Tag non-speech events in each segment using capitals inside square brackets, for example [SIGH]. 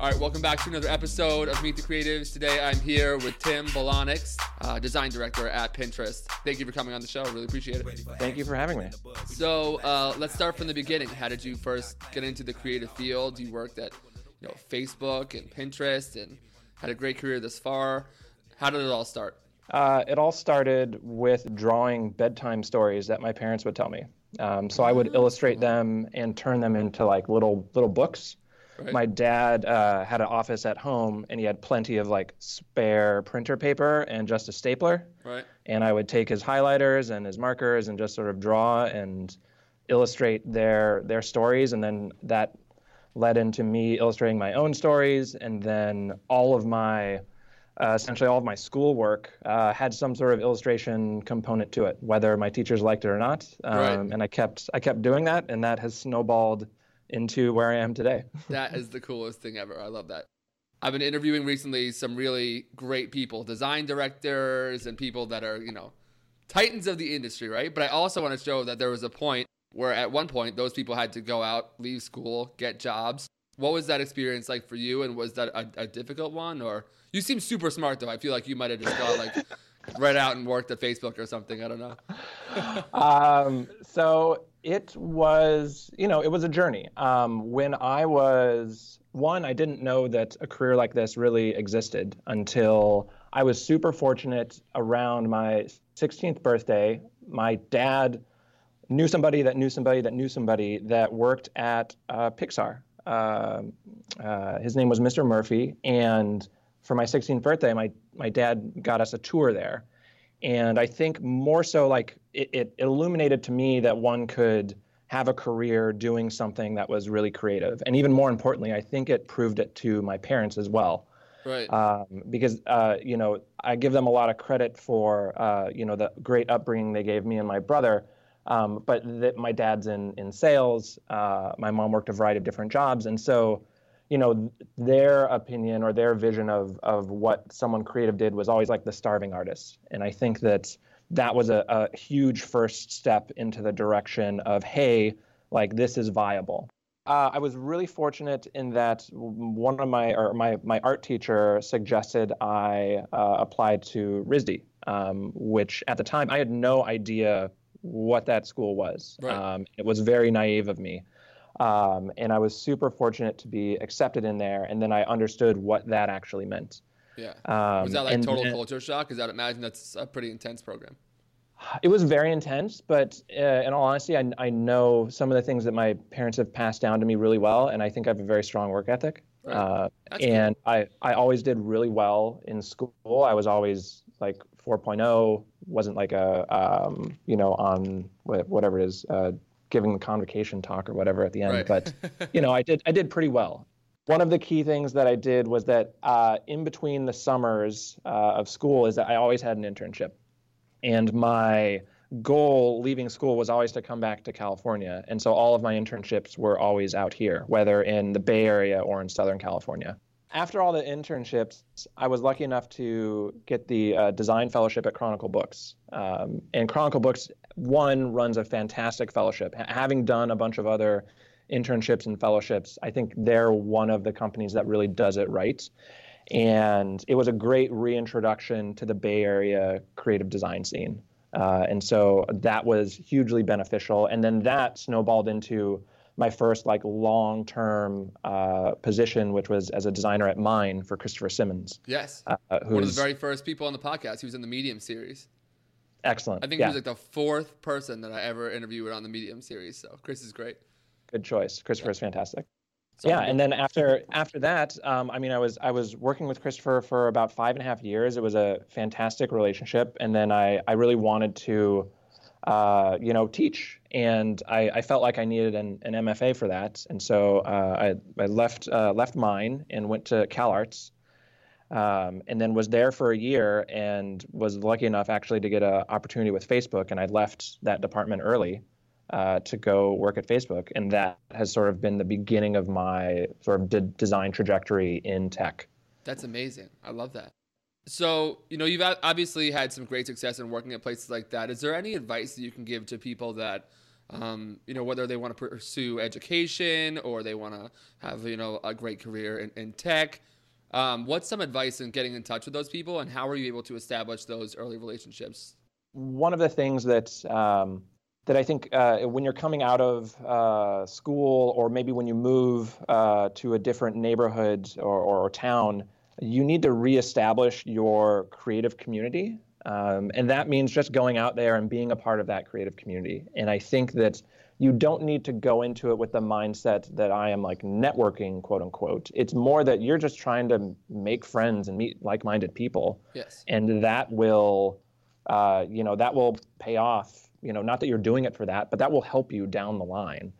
All right, welcome back to another episode of Meet the Creatives. Today I'm here with Tim Belonax, uh, design director at Pinterest. Thank you for coming on the show. Really appreciate it. Thank you for having me. So uh, let's start from the beginning. How did you first get into the creative field? You worked at you know Facebook and Pinterest and had a great career this far. How did it all start? Uh, it all started with drawing bedtime stories that my parents would tell me. Um, so I would illustrate them and turn them into like little little books Right. My dad uh, had an office at home, and he had plenty of like spare printer paper and just a stapler. Right. And I would take his highlighters and his markers and just sort of draw and illustrate their their stories, and then that led into me illustrating my own stories, and then all of my uh, essentially all of my schoolwork uh, had some sort of illustration component to it, whether my teachers liked it or not. Um, right. And I kept I kept doing that, and that has snowballed into where I am today. [LAUGHS] that is the coolest thing ever. I love that. I've been interviewing recently some really great people, design directors and people that are, you know, titans of the industry, right? But I also want to show that there was a point where at one point those people had to go out, leave school, get jobs. What was that experience like for you? And was that a, a difficult one? Or you seem super smart though. I feel like you might have just got like [LAUGHS] right out and worked at Facebook or something. I don't know. [LAUGHS] um, so it was, you know, it was a journey. Um, when I was one, I didn't know that a career like this really existed until I was super fortunate around my 16th birthday. My dad knew somebody that knew somebody that knew somebody that worked at uh, Pixar. Uh, uh, his name was Mr. Murphy, and for my 16th birthday, my my dad got us a tour there, and I think more so like it, it illuminated to me that one could have a career doing something that was really creative. And even more importantly, I think it proved it to my parents as well. Right. Um, because uh, you know, I give them a lot of credit for uh, you know the great upbringing they gave me and my brother. Um, but that my dad's in in sales. Uh, my mom worked a variety of different jobs, and so you know their opinion or their vision of of what someone creative did was always like the starving artist. And I think that that was a, a huge first step into the direction of, hey, like this is viable. Uh, I was really fortunate in that one of my or my my art teacher suggested I uh, apply to RISD, um, which at the time I had no idea what that school was. Right. Um, it was very naive of me, um, and I was super fortunate to be accepted in there. And then I understood what that actually meant. Yeah. Um, was that like and, total and, culture shock? Because I'd imagine that's a pretty intense program. It was very intense, but uh, in all honesty, I, I know some of the things that my parents have passed down to me really well, and I think I have a very strong work ethic. Right. Uh, and cool. I, I always did really well in school. I was always like 4.0, wasn't like a, um, you know, on whatever it is, uh, giving the convocation talk or whatever at the end. Right. But, [LAUGHS] you know, I did, I did pretty well. One of the key things that I did was that uh, in between the summers uh, of school is that I always had an internship. And my goal leaving school was always to come back to California. And so all of my internships were always out here, whether in the Bay Area or in Southern California. After all the internships, I was lucky enough to get the uh, design fellowship at Chronicle Books. Um, and Chronicle Books, one, runs a fantastic fellowship. Having done a bunch of other internships and fellowships, I think they're one of the companies that really does it right. And it was a great reintroduction to the Bay Area creative design scene. Uh, and so that was hugely beneficial. And then that snowballed into my first like long-term uh, position, which was as a designer at Mine for Christopher Simmons. Yes, uh, one of the very first people on the podcast. He was in the Medium series. Excellent. I think yeah. he was like the fourth person that I ever interviewed on the Medium series. So Chris is great. Good choice. Christopher yeah. is fantastic yeah, and then after after that, um, I mean, I was I was working with Christopher for about five and a half years. It was a fantastic relationship, and then I I really wanted to, uh, you know, teach, and I, I felt like I needed an, an MFA for that, and so uh, I I left uh, left mine and went to CalArts. Um, and then was there for a year and was lucky enough actually to get an opportunity with Facebook, and I left that department early uh, to go work at Facebook, and that has sort of been the beginning of my sort of de- design trajectory in tech. That's amazing. I love that. So, you know, you've obviously had some great success in working at places like that. Is there any advice that you can give to people that Um, you know, whether they want to pursue education or they want to have, you know, a great career in, in tech. Um, what's some advice in getting in touch with those people and how are you able to establish those early relationships? One of the things that um, that I think uh, when you're coming out of uh, school or maybe when you move uh, to a different neighborhood or, or, town, you need to reestablish your creative community. Um, and that means just going out there and being a part of that creative community. And I think that you don't need to go into it with the mindset that I am like networking, quote unquote. It's more that you're just trying to make friends and meet like minded people. Yes. And that will, uh, you know, that will pay off you know, not that you're doing it for that, but that will help you down the line.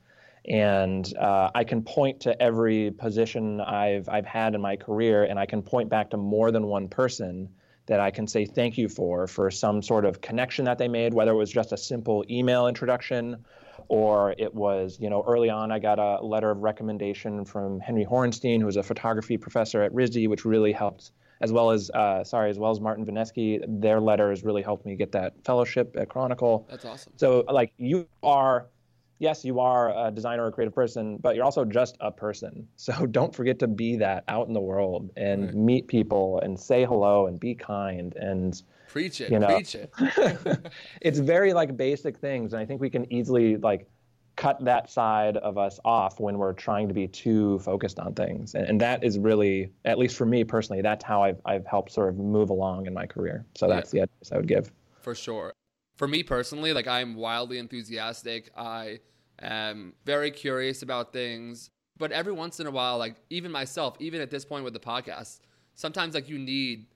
And uh, I can point to every position I've I've had in my career, and I can point back to more than one person that I can say thank you for for some sort of connection that they made, whether it was just a simple email introduction, or it was you know early on I got a letter of recommendation from Henry Horenstein, who was a photography professor at RISD, which really helped as well as uh, sorry, as well as Martin Venezky. Their letters really helped me get that fellowship at Chronicle. That's awesome. So like you are, yes, you are a designer or a creative person, but you're also just a person. [LAUGHS] So don't forget to be that out in the world and right. meet people and say hello and be kind and. Preach it. You know, preach it. [LAUGHS] it's very like basic things, and I think we can easily like cut that side of us off when we're trying to be too focused on things. And, and, that is really, at least for me personally, that's how I've, I've helped sort of move along in my career. So that's yeah. the advice I would give. For sure. For me personally, like I'm wildly enthusiastic. I am very curious about things. But every once in a while, like even myself, even at this point with the podcast, sometimes like you need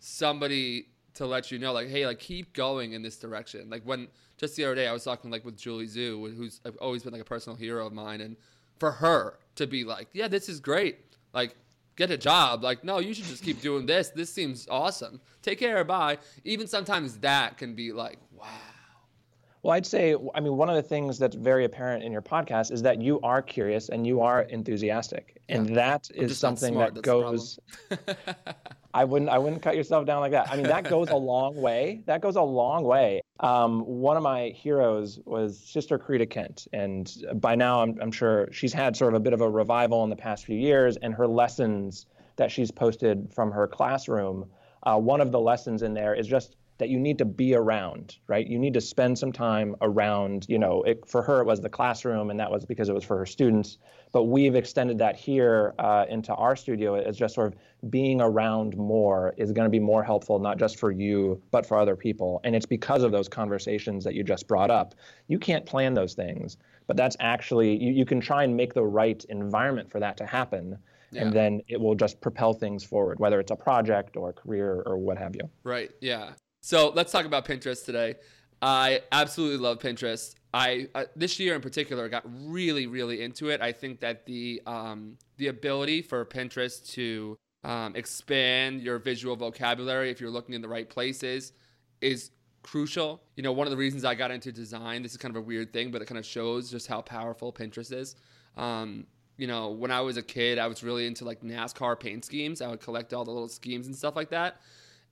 somebody to let you know, like, hey, like keep going in this direction. Like when just the other day I was talking like with Julie Zhuo, who's always been like a personal hero of mine, and for her to be like, yeah, this is great, like get a job, like no, you should just keep doing this. This seems awesome. Take care, bye. Even sometimes that can be like, wow. Well, I'd say, I mean, one of the things that's very apparent in your podcast is that you are curious and you are enthusiastic, and yeah. that is something that goes. [LAUGHS] I wouldn't, I wouldn't cut yourself down like that. I mean, that goes a [LAUGHS] long way. That goes a long way. Um, one of my heroes was Sister Corita Kent, and by now I'm, I'm sure she's had sort of a bit of a revival in the past few years, and her lessons that she's posted from her classroom. Uh, one of the lessons in there is just that you need to be around, right? You need to spend some time around, you know, it, for her, it was the classroom, and that was because it was for her students. But we've extended that here uh, into our studio as just sort of being around more is going to be more helpful, not just for you, but for other people. And it's because of those conversations that you just brought up. You can't plan those things, but that's actually, you, you can try and make the right environment for that to happen. Yeah. and then it will just propel things forward, whether it's a project or a career or what have you. Right. Yeah. So let's talk about Pinterest today. I absolutely love Pinterest. I uh, this year in particular got really really into it. I think that the um, the ability for Pinterest to um, expand your visual vocabulary if you're looking in the right places is crucial. You know, one of the reasons I got into design, this is kind of a weird thing, but it kind of shows just how powerful Pinterest is. Um, you know, when I was a kid, I was really into like NASCAR paint schemes. I would collect all the little schemes and stuff like that.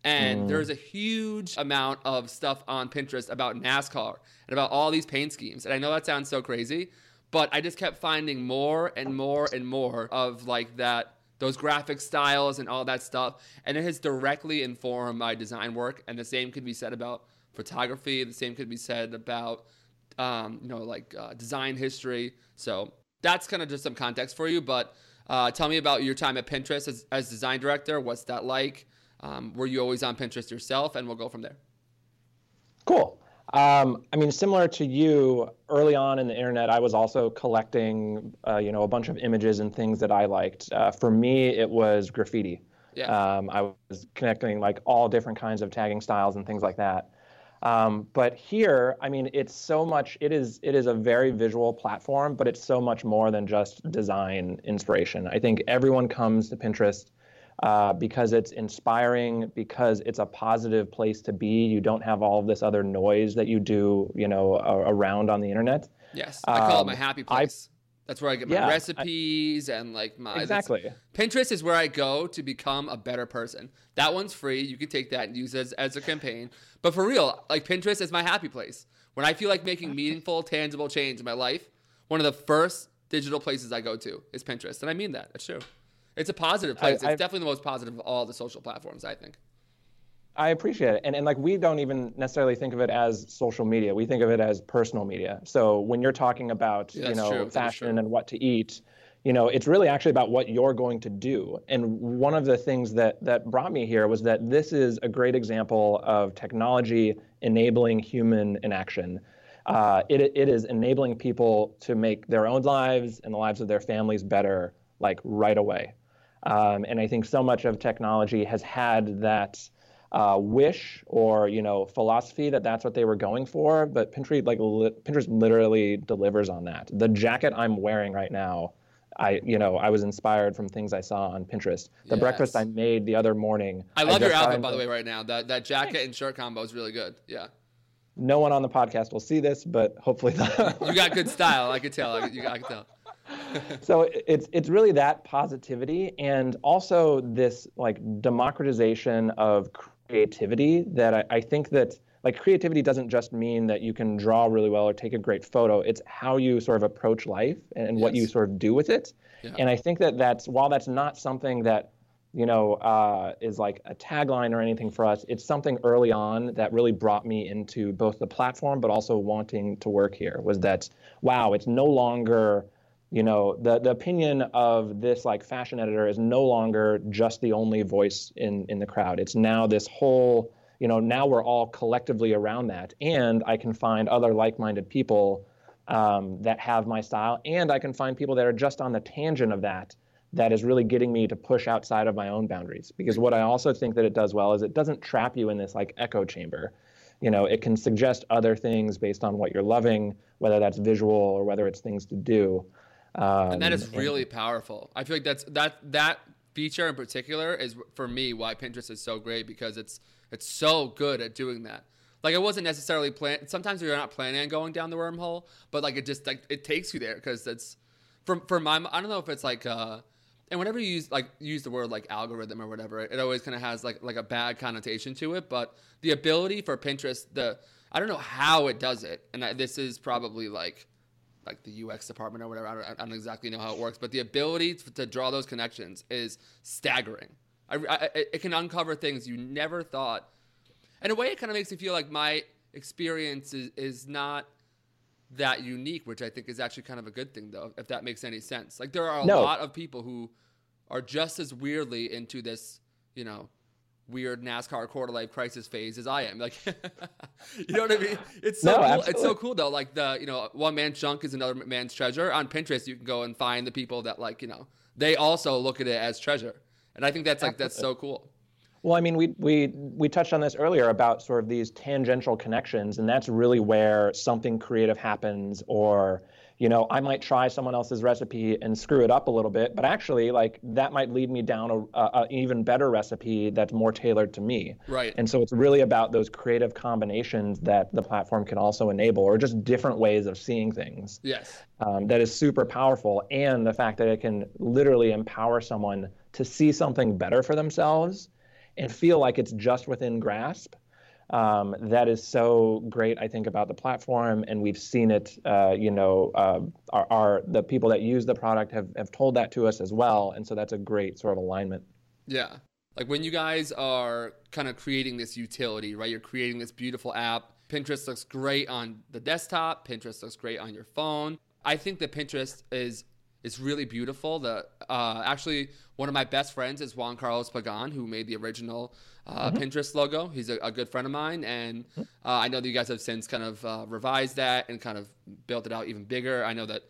And mm. there's a huge amount of stuff on Pinterest about NASCAR and about all these paint schemes. And I know that sounds so crazy, but I just kept finding more and more and more of like that those graphic styles and all that stuff. And it has directly informed my design work. And the same could be said about photography. The same could be said about um, you know like uh, design history. So that's kind of just some context for you. But uh, tell me about your time at Pinterest as, as design director. What's that like? Um, were you always on Pinterest yourself? And we'll go from there. Cool. Um, I mean, similar to you, early on in the internet, I was also collecting, uh, you know, a bunch of images and things that I liked. Uh, for me, it was graffiti. Yeah. Um, I was connecting like all different kinds of tagging styles and things like that. Um, but here, I mean, it's so much. It is it is a very visual platform, but it's so much more than just design inspiration. I think everyone comes to Pinterest uh, because it's inspiring, because it's a positive place to be. You don't have all of this other noise that you do, you know, around on the internet. Yes, I call um, it my um, happy place. That's where I get my Yeah, I- recipes and like my Exactly. Pinterest is where I go to become a better person. That one's free. You can take that and use it as, as a campaign. But for real, like Pinterest is my happy place. When I feel like making meaningful, tangible change in my life, one of the first digital places I go to is Pinterest. And I mean that. That's true. It's a positive I- place. it's I've- definitely the most positive of all the social platforms, I think. I appreciate it. And, and like we don't even necessarily think of it as social media. We think of it as personal media. So when you're talking about, Yeah, you know, true. Fashion and what to eat, you know, it's really actually about what you're going to do. And one of the things that that brought me here was that this is a great example of technology enabling human inaction. Uh, it, it is enabling people to make their own lives and the lives of their families better, like right away. Um, and I think so much of technology has had that uh, wish or you know philosophy that that's what they were going for. But Pinterest like li- Pinterest literally delivers on that. The jacket I'm wearing right now, I you know I was inspired from things I saw on Pinterest. The breakfast I made the other morning. I love your just outfit, by the way, right now. That that jacket and shirt combo is really good. Yeah. No one on the podcast will see this, but hopefully. The- You got good style. I could tell. I, you, I could tell. [LAUGHS] so it's it's really that positivity and also this like democratization of creativity that I, I think that like creativity doesn't just mean that you can draw really well or take a great photo. It's how you sort of approach life and, what you sort of do with it. Yeah. and i think that that's while that's not something that you know uh, is like a tagline or anything for us it's something early on that really brought me into both the platform but also wanting to work here was that wow it's no longer you know the the opinion of this like fashion editor is no longer just the only voice in in the crowd. It's now this whole you know now we're all collectively around that. And i can find other like-minded people um, that have my style. And i can find people that are just on the tangent of that that is really getting me to push outside of my own boundaries. Because what i also think that it does well is it doesn't trap you in this like echo chamber. You know it can suggest other things based on what you're loving whether that's visual or whether it's things to do um, and that is really powerful. I feel like that's that that feature in particular is for me why Pinterest is so great because it's it's so good at doing that. Like it wasn't necessarily plan. Sometimes you're not planning on going down the wormhole, but like it just like it takes you there because it's for for my I don't know if it's like uh and whenever you use like use the word like algorithm or whatever, it always kind of has like like a bad connotation to it. But the ability for Pinterest, the I don't know how it does it, and I, this is probably like like the UX department or whatever. I don't, I don't exactly know how it works, but the ability to, to draw those connections is staggering. I, I, it can uncover things you never thought. In a way, it kind of makes me feel like my experience is, is not that unique, which I think is actually kind of a good thing, though, if that makes any sense. Like, there are a No. lot of people who are just as weirdly into this, you know, weird NASCAR quarter life crisis phase as I am. Like, [LAUGHS] you know what I mean? It's so No, cool. It's so cool though. Like the you know one man's junk is another man's treasure. On Pinterest, you can go and find the people that like you know they also look at it as treasure, and I think that's like that's so cool. Well, I mean, we we we touched on this earlier about sort of these tangential connections, and that's really where something creative happens. Or, you know, I might try someone else's recipe and screw it up a little bit, but actually, like that might lead me down a, a, a even better recipe that's more tailored to me. Right. And so it's really about those creative combinations that the platform can also enable, or just different ways of seeing things Yes. um, that is super powerful, and the fact that it can literally empower someone to see something better for themselves and feel like it's just within grasp. Um, that is so great, I think, about the platform, and we've seen it. Uh, you know, uh, our, our the people that use the product have have told that to us as well, and so that's a great sort of alignment. Yeah. Like when you guys are kind of creating this utility, right? You're creating this beautiful app. Pinterest looks great on the desktop. Pinterest looks great on your phone. I think that Pinterest is is really beautiful. The uh, actually one of my best friends is Juan Carlos Pagan, who made the original uh, Pinterest logo. He's a, a good friend of mine, and uh, I know that you guys have since kind of uh, revised that and kind of built it out even bigger. I know that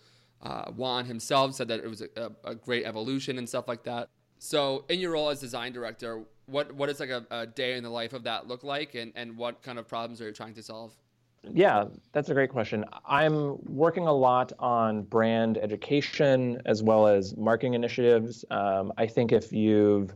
uh, Juan himself said that it was a, a, great evolution and stuff like that. So, in your role as design director, what what does like a, a day in the life of that look like, and, and what kind of problems are you trying to solve? Yeah, that's a great question. I'm working a lot on brand education as well as marketing initiatives. Um, I think if you've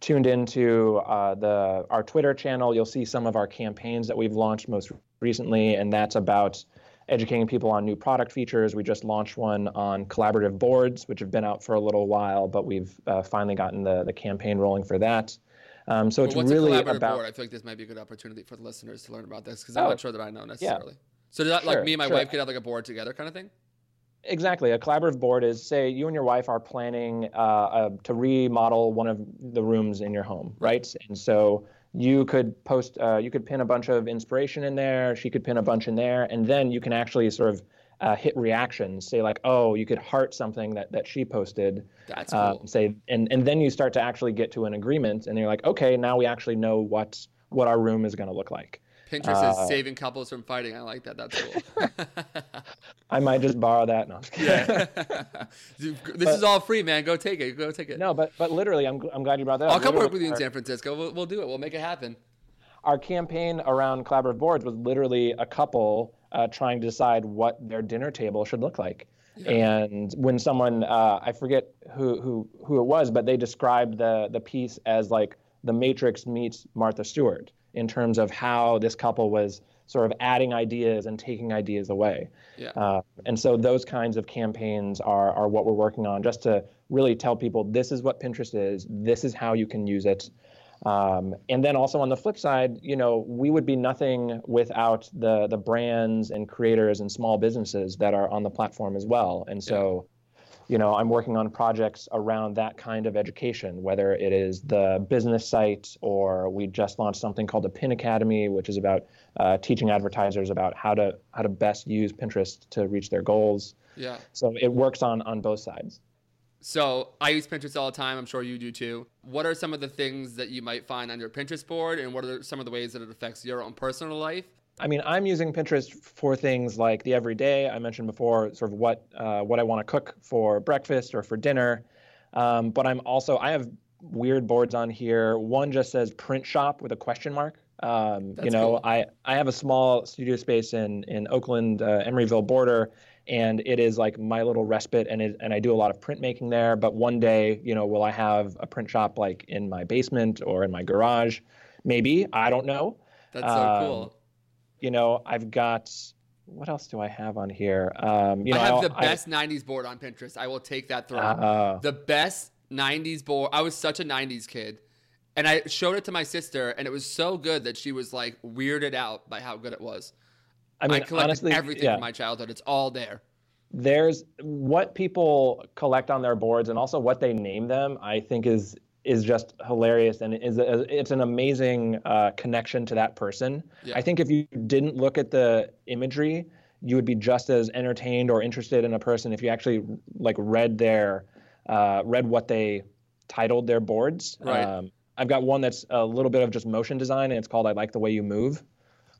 tuned into uh, the our Twitter channel, you'll see some of our campaigns that we've launched most recently, and that's about educating people on new product features. We just launched one on collaborative boards, which have been out for a little while, but we've uh, finally gotten the, the campaign rolling for that. Um, so it's what's really about. board? I feel like this might be a good opportunity for the listeners to learn about this because I'm Oh. not sure that I know necessarily. So does that Sure, like me and my sure. wife could have like a board together kind of thing? Exactly. A collaborative board is say you and your wife are planning uh, uh, to remodel one of the rooms in your home, right? And so you could post, uh, you could pin a bunch of inspiration in there. She could pin a bunch in there, and then you can actually sort of uh, hit reactions. Say like, oh, you could heart something that that she posted. That's Uh, cool. say, and and then you start to actually get to an agreement, and you're like, okay, now we actually know what what our room is going to look like. Pinterest uh, is saving couples from fighting. I like that. That's cool. [LAUGHS] I might just borrow that. No, I'm just kidding. yeah. [LAUGHS] this is all free, man. Go take it. Go take it. no, but but literally, I'm I'm glad you brought that up. I'll come work with you in San Francisco. We'll, we'll do it. We'll make it happen. Our campaign around collaborative boards was literally a couple uh, trying to decide what their dinner table should look like. And when someone, uh, I forget who, who, who it was, but they described the, the piece as like the Matrix meets Martha Stewart in terms of how this couple was sort of adding ideas and taking ideas away. Yeah. Uh, and so those kinds of campaigns are, are what we're working on just to really tell people this is what Pinterest is, this is how you can use it. Um, and then also on the flip side, you know, we would be nothing without the the brands and creators and small businesses that are on the platform as well. And so, you know, I'm working on projects around that kind of education, whether it is the business site or we just launched something called the Pin Academy, which is about uh, teaching advertisers about how to how to best use Pinterest to reach their goals. Yeah. So it works on on both sides. So I use Pinterest all the time. I'm sure you do too. What are some of the things that you might find on your Pinterest board, and what are some of the ways that it affects your own personal life? I mean, I'm using Pinterest for things like the everyday. I mentioned before, sort of what uh, what I want to cook for breakfast or for dinner. Um, but I'm also I have weird boards on here. One just says print shop with a question mark. Um, you know, cool. I I have a small studio space in in Oakland, uh, Emeryville border, and it is like my little respite, and it, and I do a lot of printmaking there. But one day, you know, will I have a print shop like in my basement or in my garage? Maybe I don't know That's so Um, cool. you know, I've got what else do I have on here? Um, you know, I have I'll- the best '90s board on Pinterest. I will take that throne. Uh, the best '90s board. I was such a '90s kid, and I showed it to my sister, and it was so good that she was like weirded out by how good it was. I mean, collected honestly, everything yeah, from my childhood. It's all there. there's what people collect on their boards and also what they name them. I think is is just hilarious and is a, it's an amazing uh, connection to that person. Yeah. I think if you didn't look at the imagery, you would be just as entertained or interested in a person if you actually like read their uh, read what they titled their boards. Right. Um, I've got one that's a little bit of just motion design, and it's called "I Like the Way You Move."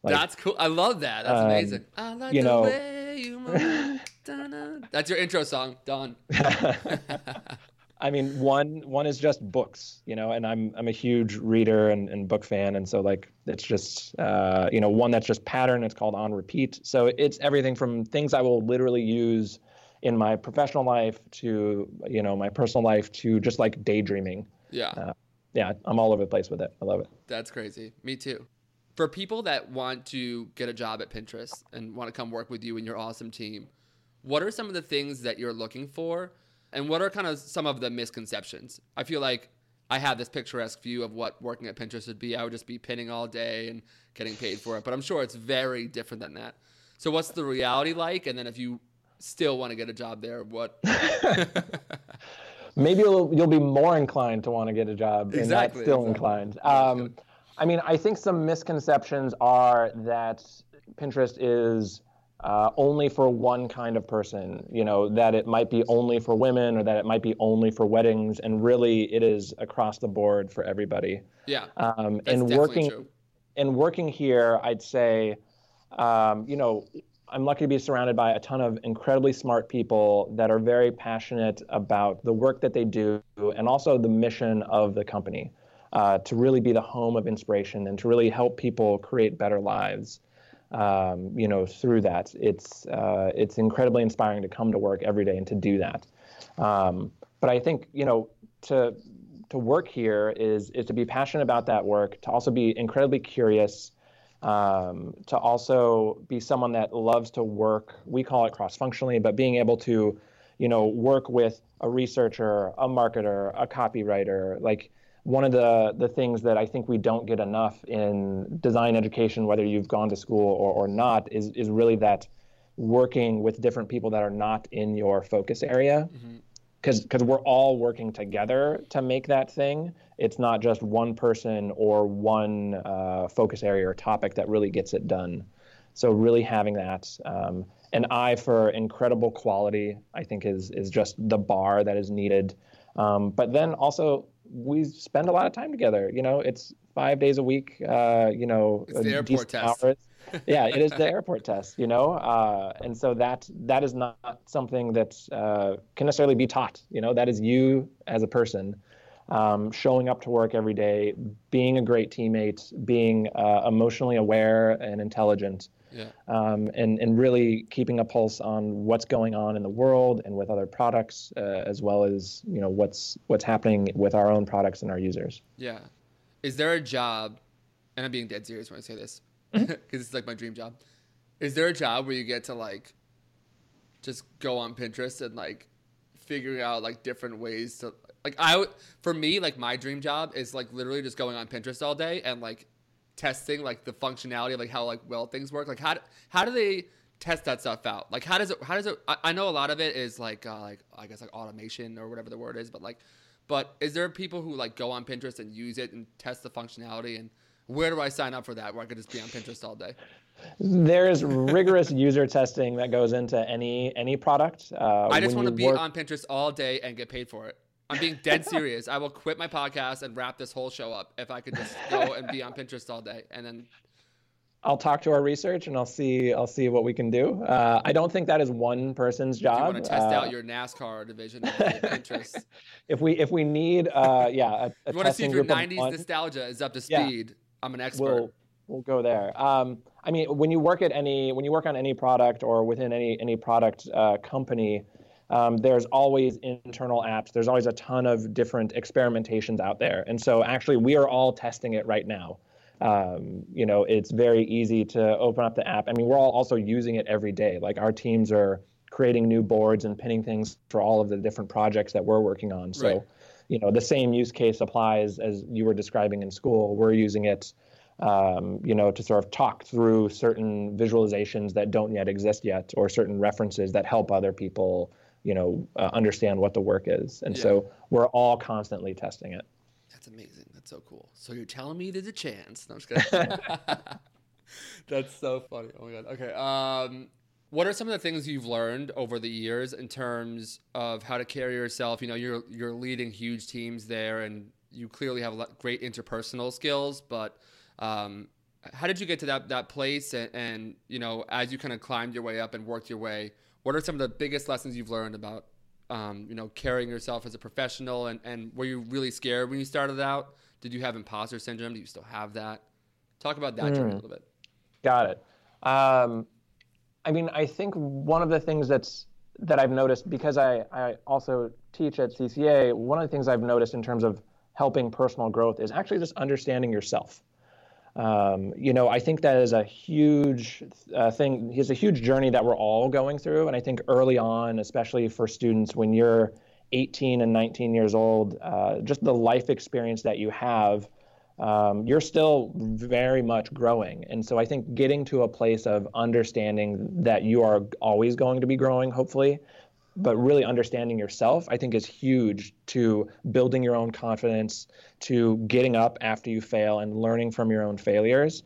Like, That's cool. I love that. That's um, amazing. I like you the know- way you [LAUGHS] That's your intro song. Don. [LAUGHS] [LAUGHS] I mean, one one is just books, you know, and I'm I'm a huge reader and, and book fan, and so like it's just uh, you know one that's just pattern. It's called on repeat. So it's everything from things I will literally use in my professional life to you know my personal life to just like daydreaming. Yeah. Yeah, I'm all over the place with it. I love it. That's crazy. Me too. For people that want to get a job at Pinterest and want to come work with you and your awesome team, what are some of the things that you're looking for? And what are kind of some of the misconceptions? I feel like I have this picturesque view of what working at Pinterest would be. I would just be pinning all day and getting paid for it. But I'm sure it's very different than that. So, what's the reality like? And then, if you still want to get a job there, what? [LAUGHS] maybe you'll you'll be more inclined to want to get a job and not Exactly, still exactly. inclined. Um, I mean, I think some misconceptions are that Pinterest is uh, only for one kind of person. You know, that it might be only for women or that it might be only for weddings, and really it is across the board for everybody. yeah, Um, that's and working true. and working here, I'd say, um, you know, I'm lucky to be surrounded by a ton of incredibly smart people that are very passionate about the work that they do and also the mission of the company uh, to really be the home of inspiration and to really help people create better lives. Um, you know, through that, it's uh, it's incredibly inspiring to come to work every day and to do that. Um, but I think you know to to work here is is to be passionate about that work, to also be incredibly curious, um, to also be someone that loves to work. We call it cross functionally, but being able to, you know, work with a researcher, a marketer, a copywriter, like one of the the things that I think we don't get enough in design education, whether you've gone to school or, or not, is is really that working with different people that are not in your focus area. Because because we're all working together to make that thing. It's not just one person or one uh, focus area or topic that really gets it done. So really having that um, an eye for incredible quality, I think is is just the bar that is needed. Um, but then also we spend a lot of time together. You know, it's five days a week. Uh, you know, It's the airport test. hours. [LAUGHS] yeah, it is the airport test. You know, uh, and so that that is not something that uh, can necessarily be taught. You know, that is you as a person. Um, showing up to work every day, being a great teammate, being uh, emotionally aware and intelligent, Yeah. um, and and really keeping a pulse on what's going on in the world and with other products, uh, as well as you know what's what's happening with our own products and our users. Yeah. Is there a job, and I'm being dead serious when I say this, [LAUGHS] because it's like my dream job. Is there a job where you get to like just go on Pinterest and like figuring out like different ways to like I for me like my dream job is like literally just going on Pinterest all day and like testing like the functionality of like how like well things work. Like how do, how do they test that stuff out? Like how does it how does it I, I know a lot of it is like uh, like I guess like automation or whatever the word is, but like but is there people who like go on Pinterest and use it and test the functionality and where do I sign up for that where I could just be on Pinterest all day? There's rigorous [LAUGHS] user testing that goes into any any product. Uh, I just want to be work- on Pinterest all day and get paid for it. I'm being dead serious. I will quit my podcast and wrap this whole show up if I could just go and be on Pinterest all day. And then, I'll talk to our research and I'll see I'll see what we can do. Uh, I don't think that is one person's if you job. want to test Uh, out your NASCAR division of [LAUGHS] Pinterest, if we if we need uh, yeah a, a you want to see if your 90s one, nostalgia is up to Yeah. speed, I'm an expert. we'll we'll go there. Um, I mean, when you work at any when you work on any product or within any any product uh, company, um, there's always internal apps. There's always a ton of different experimentations out there, and so actually we are all testing it right now. Um, you know, it's very easy to open up the app. I mean, we're all also using it every day. Like our teams are creating new boards and pinning things for all of the different projects that we're working on. So, Right. you know, the same use case applies as you were describing in school. We're using it um, you know, to sort of talk through certain visualizations that don't yet exist yet, or certain references that help other people, you know, uh, understand what the work is. And Yeah. so we're all constantly testing it. That's amazing. That's so cool. So you're telling me there's a chance? No, I'm just kidding. [LAUGHS] That's so funny. Oh my god. Okay. Um, what are some of the things you've learned over the years in terms of how to carry yourself? You know, you're you're leading huge teams there, and you clearly have a lot, great interpersonal skills. But um, how did you get to that that place? And, and you know, as you kind of climbed your way up and worked your way, what are some of the biggest lessons you've learned about um, you know, carrying yourself as a professional and, and were you really scared when you started out? Did you have imposter syndrome? Do you still have that? Talk about that journey a little bit. Got it. Um, I mean, I think one of the things that's that I've noticed because I, I also teach at CCA, one of the things I've noticed in terms of helping personal growth is actually just understanding yourself. Um, you know, I think that is a huge uh, thing. It's a huge journey that we're all going through, and I think early on, especially for students, when you're 18 and 19 years old, uh, just the life experience that you have um, you're still very much growing. And so I think getting to a place of understanding that you are always going to be growing, hopefully, but really understanding yourself, I think is huge to building your own confidence, to getting up after you fail and learning from your own failures.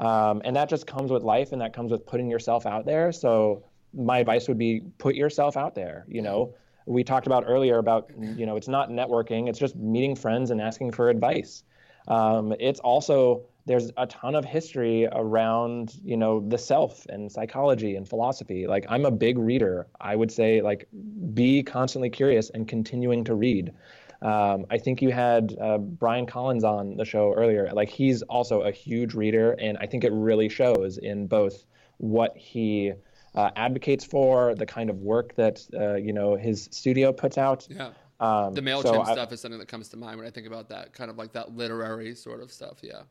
Um, and that just comes with life and that comes with putting yourself out there. So my advice would be put yourself out there, you know. We talked about earlier about, you know, it's not networking, it's just meeting friends and asking for advice. Um, it's also there's a ton of history around you know the self and psychology and philosophy. Like I'm a big reader. I would say like be constantly curious and continuing to read. Um, I think you had uh, Brian Collins on the show earlier. Like he's also a huge reader, and I think it really shows in both what he uh, advocates for, the kind of work that uh, you know his studio puts out. Yeah. Um, The MailChimp so I- stuff is something that comes to mind when I think about that kind of like that literary sort of stuff. Yeah.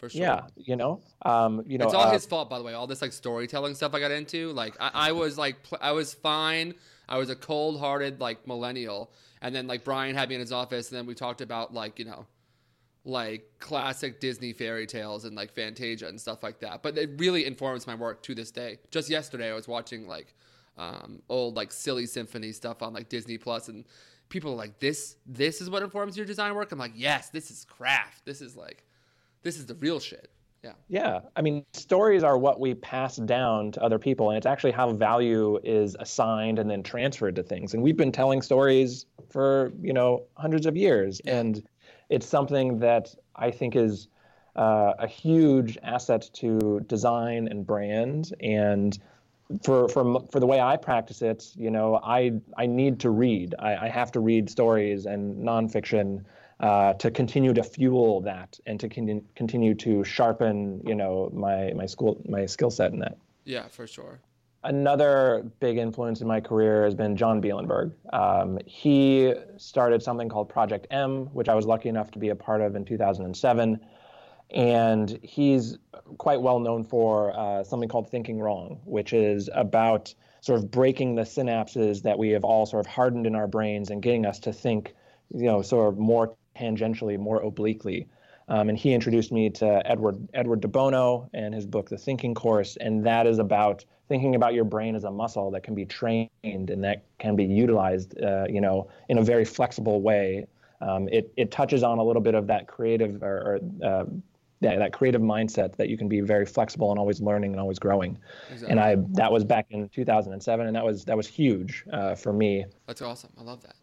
For sure. Yeah, you know, um, you know, it's all uh, his fault, by the way. All this like storytelling stuff I got into, like I, I was like pl- I was fine. I was a cold-hearted like millennial, and then like Brian had me in his office, and then we talked about like you know, like classic Disney fairy tales and like Fantasia and stuff like that. But it really informs my work to this day. Just yesterday, I was watching like um, old like silly symphony stuff on like Disney Plus, and people are like, "This, this is what informs your design work." I'm like, "Yes, this is craft. This is like, this is the real shit." Yeah. Yeah. I mean, stories are what we pass down to other people, and it's actually how value is assigned and then transferred to things. And we've been telling stories for, you know, hundreds of years. And it's something that I think is uh, a huge asset to design and brand. And for, for, for the way I practice it, you know, I, I need to read. I, I have to read stories and nonfiction uh, to continue to fuel that and to con- continue to sharpen, you know, my my school my skill set in that. Yeah, for sure. Another big influence in my career has been John Bielenberg. Um, he started something called Project M, which I was lucky enough to be a part of in 2007. And he's quite well known for uh, something called Thinking Wrong, which is about sort of breaking the synapses that we have all sort of hardened in our brains and getting us to think, you know, sort of more tangentially, more obliquely. Um, and he introduced me to Edward Edward de Bono and his book, The Thinking Course, and that is about thinking about your brain as a muscle that can be trained and that can be utilized, uh, you know, in a very flexible way. Um, it it touches on a little bit of that creative or, or uh, yeah, that creative mindset that you can be very flexible and always learning and always growing. Exactly. And I that was back in 2007, and that was that was huge uh, for me. That's awesome. I love that.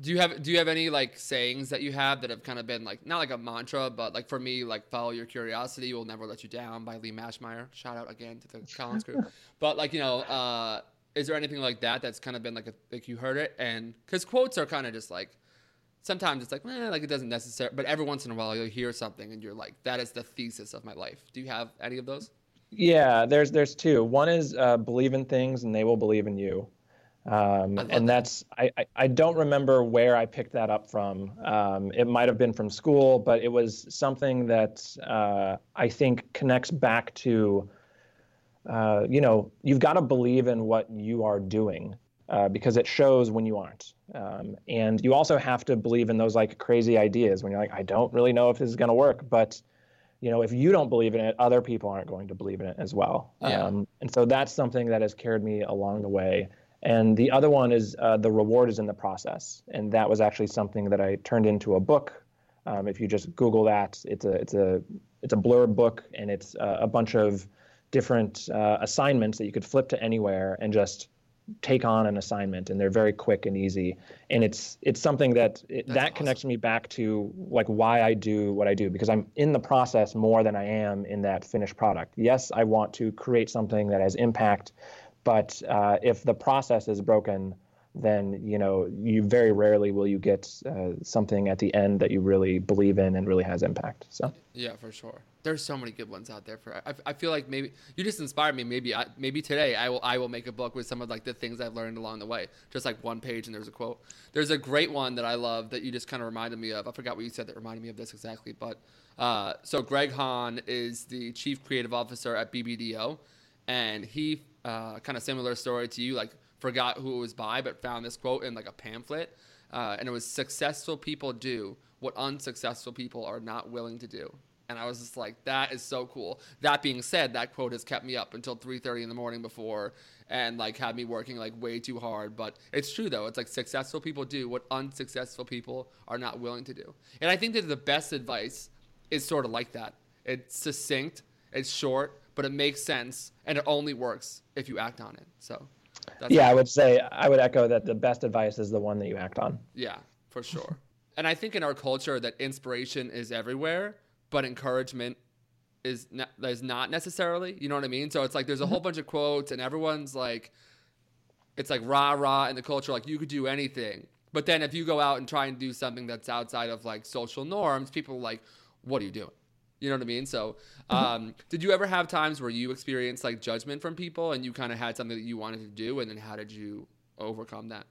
Do you have do you have any like sayings that you have that have kind of been like not like a mantra, but like for me, like follow your curiosity will never let you down by Lee Maschmeyer. Shout out again to the Collins group. [LAUGHS] But like you know, uh, is there anything like that that's kind of been like a, like you heard it and because quotes are kind of just like sometimes it's like eh, like it doesn't necessarily, but every once in a while you'll hear something and you're like that is the thesis of my life. Do you have any of those? Yeah, there's there's two. One is uh, believe in things and they will believe in you. Um, and that's I, I, I don't remember where I picked that up from. Um, it might have been from school, but it was something that uh, I think connects back to. Uh, you know, you've got to believe in what you are doing uh, because it shows when you aren't. Um, and you also have to believe in those like crazy ideas when you're like, I don't really know if this is going to work, but you know, if you don't believe in it, other people aren't going to believe in it as well. Yeah. Um, and so that's something that has carried me along the way. And the other one is uh, the reward is in the process, and that was actually something that I turned into a book. Um, if you just Google that, it's a it's a it's a blurb book, and it's uh, a bunch of different uh, assignments that you could flip to anywhere and just take on an assignment and they're very quick and easy and it's it's something that it, that awesome. connects me back to like why I do what I do because I'm in the process more than I am in that finished product. Yes, I want to create something that has impact but uh, if the process is broken, then you know you very rarely will you get uh, something at the end that you really believe in and really has impact. So yeah, for sure. There's so many good ones out there. For I, I feel like maybe you just inspired me. Maybe I, maybe today I will I will make a book with some of like the things I've learned along the way. Just like one page and there's a quote. There's a great one that I love that you just kind of reminded me of. I forgot what you said that reminded me of this exactly, but uh, so Greg Hahn is the chief creative officer at BBDO, and he uh, kind of similar story to you, like forgot who it was by, but found this quote in like a pamphlet, uh, and it was successful people do what unsuccessful people are not willing to do. And I was just like, that is so cool. That being said, that quote has kept me up until 3:30 in the morning before, and like had me working like way too hard. But it's true though. It's like successful people do what unsuccessful people are not willing to do. And I think that the best advice is sort of like that. It's succinct. It's short but it makes sense and it only works if you act on it. So, yeah, I would say I would echo that the best advice is the one that you act on. Yeah, for sure. [LAUGHS] and I think in our culture that inspiration is everywhere, but encouragement is not, is not necessarily. You know what I mean? So it's like there's a whole mm-hmm. bunch of quotes and everyone's like, it's like rah rah in the culture, like you could do anything. But then if you go out and try and do something that's outside of like social norms, people are like, what are you doing? You know what I mean? So, mm-hmm. um, did you ever have times where you experienced like judgment from people and you kind of had something that you wanted to do, and then how did you overcome that?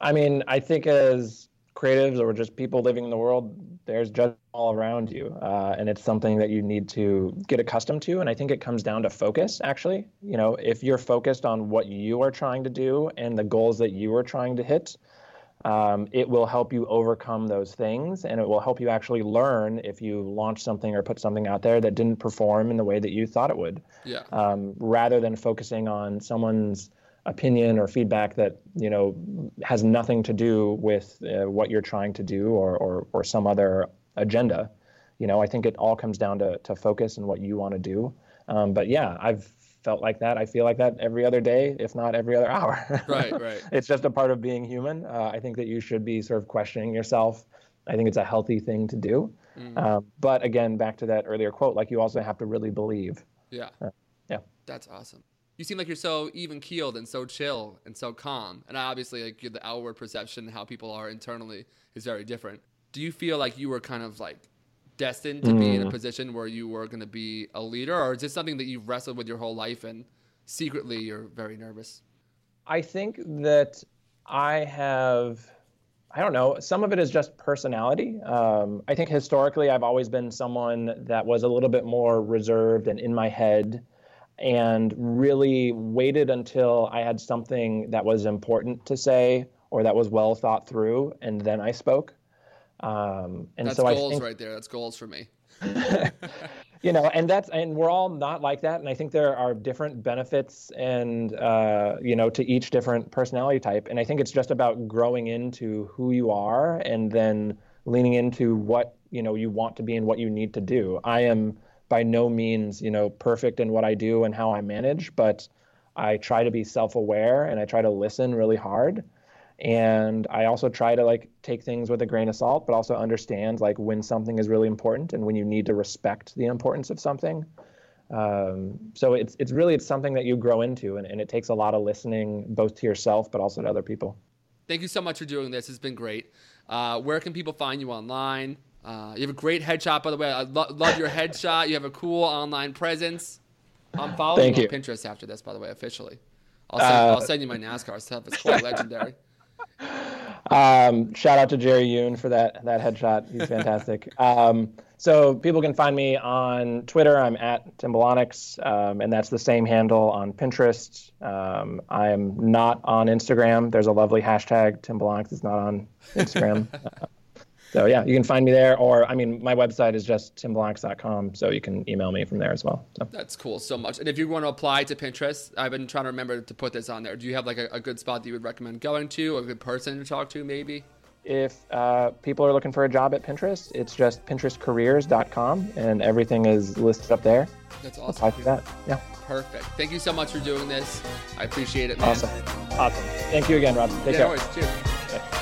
I mean, I think as creatives or just people living in the world, there's judgment all around you, uh, and it's something that you need to get accustomed to. And I think it comes down to focus. Actually, you know, if you're focused on what you are trying to do and the goals that you are trying to hit, um, it will help you overcome those things, and it will help you actually learn if you launch something or put something out there that didn't perform in the way that you thought it would. Yeah. Um, rather than focusing on someone's opinion or feedback that you know has nothing to do with uh, what you're trying to do or, or or some other agenda. You know, I think it all comes down to to focus and what you want to do. Um, but yeah, I've felt like that. I feel like that every other day, if not every other [LAUGHS] hour. Right, right. [LAUGHS] it's just a part of being human. Uh, I think that you should be sort of questioning yourself. I think it's a healthy thing to do. Mm. Um, but again, back to that earlier quote, like you also have to really believe. Yeah. Uh, yeah. That's awesome you seem like you're so even keeled and so chill and so calm. And obviously, like the outward perception, how people are internally, is very different. Do you feel like you were kind of like destined to mm. be in a mm. position where you were going to be a leader, or is this something that you've wrestled with your whole life and secretly you're very nervous? I think that I have. I don't know. Some of it is just personality. Um, I think historically, I've always been someone that was a little bit more reserved and in my head and really waited until I had something that was important to say or that was well thought through, and then I spoke. Um, and that's so goals I think, right there. That's goals for me. [LAUGHS] [LAUGHS] you know, and that's and we're all not like that, and I think there are different benefits and uh, you know to each different personality type, and I think it's just about growing into who you are and then leaning into what you know you want to be and what you need to do. I am by no means, you know, perfect in what I do and how I manage, but I try to be self-aware and I try to listen really hard. And I also try to like take things with a grain of salt, but also understand like when something is really important and when you need to respect the importance of something. Um, so it's it's really it's something that you grow into, and, and it takes a lot of listening, both to yourself but also to other people. Thank you so much for doing this. It's been great. Uh, where can people find you online? Uh, you have a great headshot, by the way. I lo- love your headshot. You have a cool online presence. I'm following Thank you on Pinterest after this, by the way, officially. I'll send, uh, I'll send you my NASCAR stuff. It's quite [LAUGHS] legendary. Um, shout out to Jerry Yoon for that that headshot. He's fantastic. [LAUGHS] um, so people can find me on Twitter. I'm at Timbelonax, um, and that's the same handle on Pinterest. Um, I am not on Instagram. There's a lovely hashtag Timbelonax is not on Instagram. [LAUGHS] so yeah, you can find me there, or I mean, my website is just timbelonax.com, so you can email me from there as well. So. That's cool so much. And if you want to apply to Pinterest, I've been trying to remember to put this on there. Do you have like a, a good spot that you would recommend going to, a good person to talk to, maybe? If uh, people are looking for a job at Pinterest, it's just pinterestcareers.com, and everything is listed up there. That's awesome. Apply that. Yeah. Perfect. Thank you so much for doing this. I appreciate it. Man. Awesome. Awesome. Thank you again, Rob. Take yeah, care. No worries. Cheers.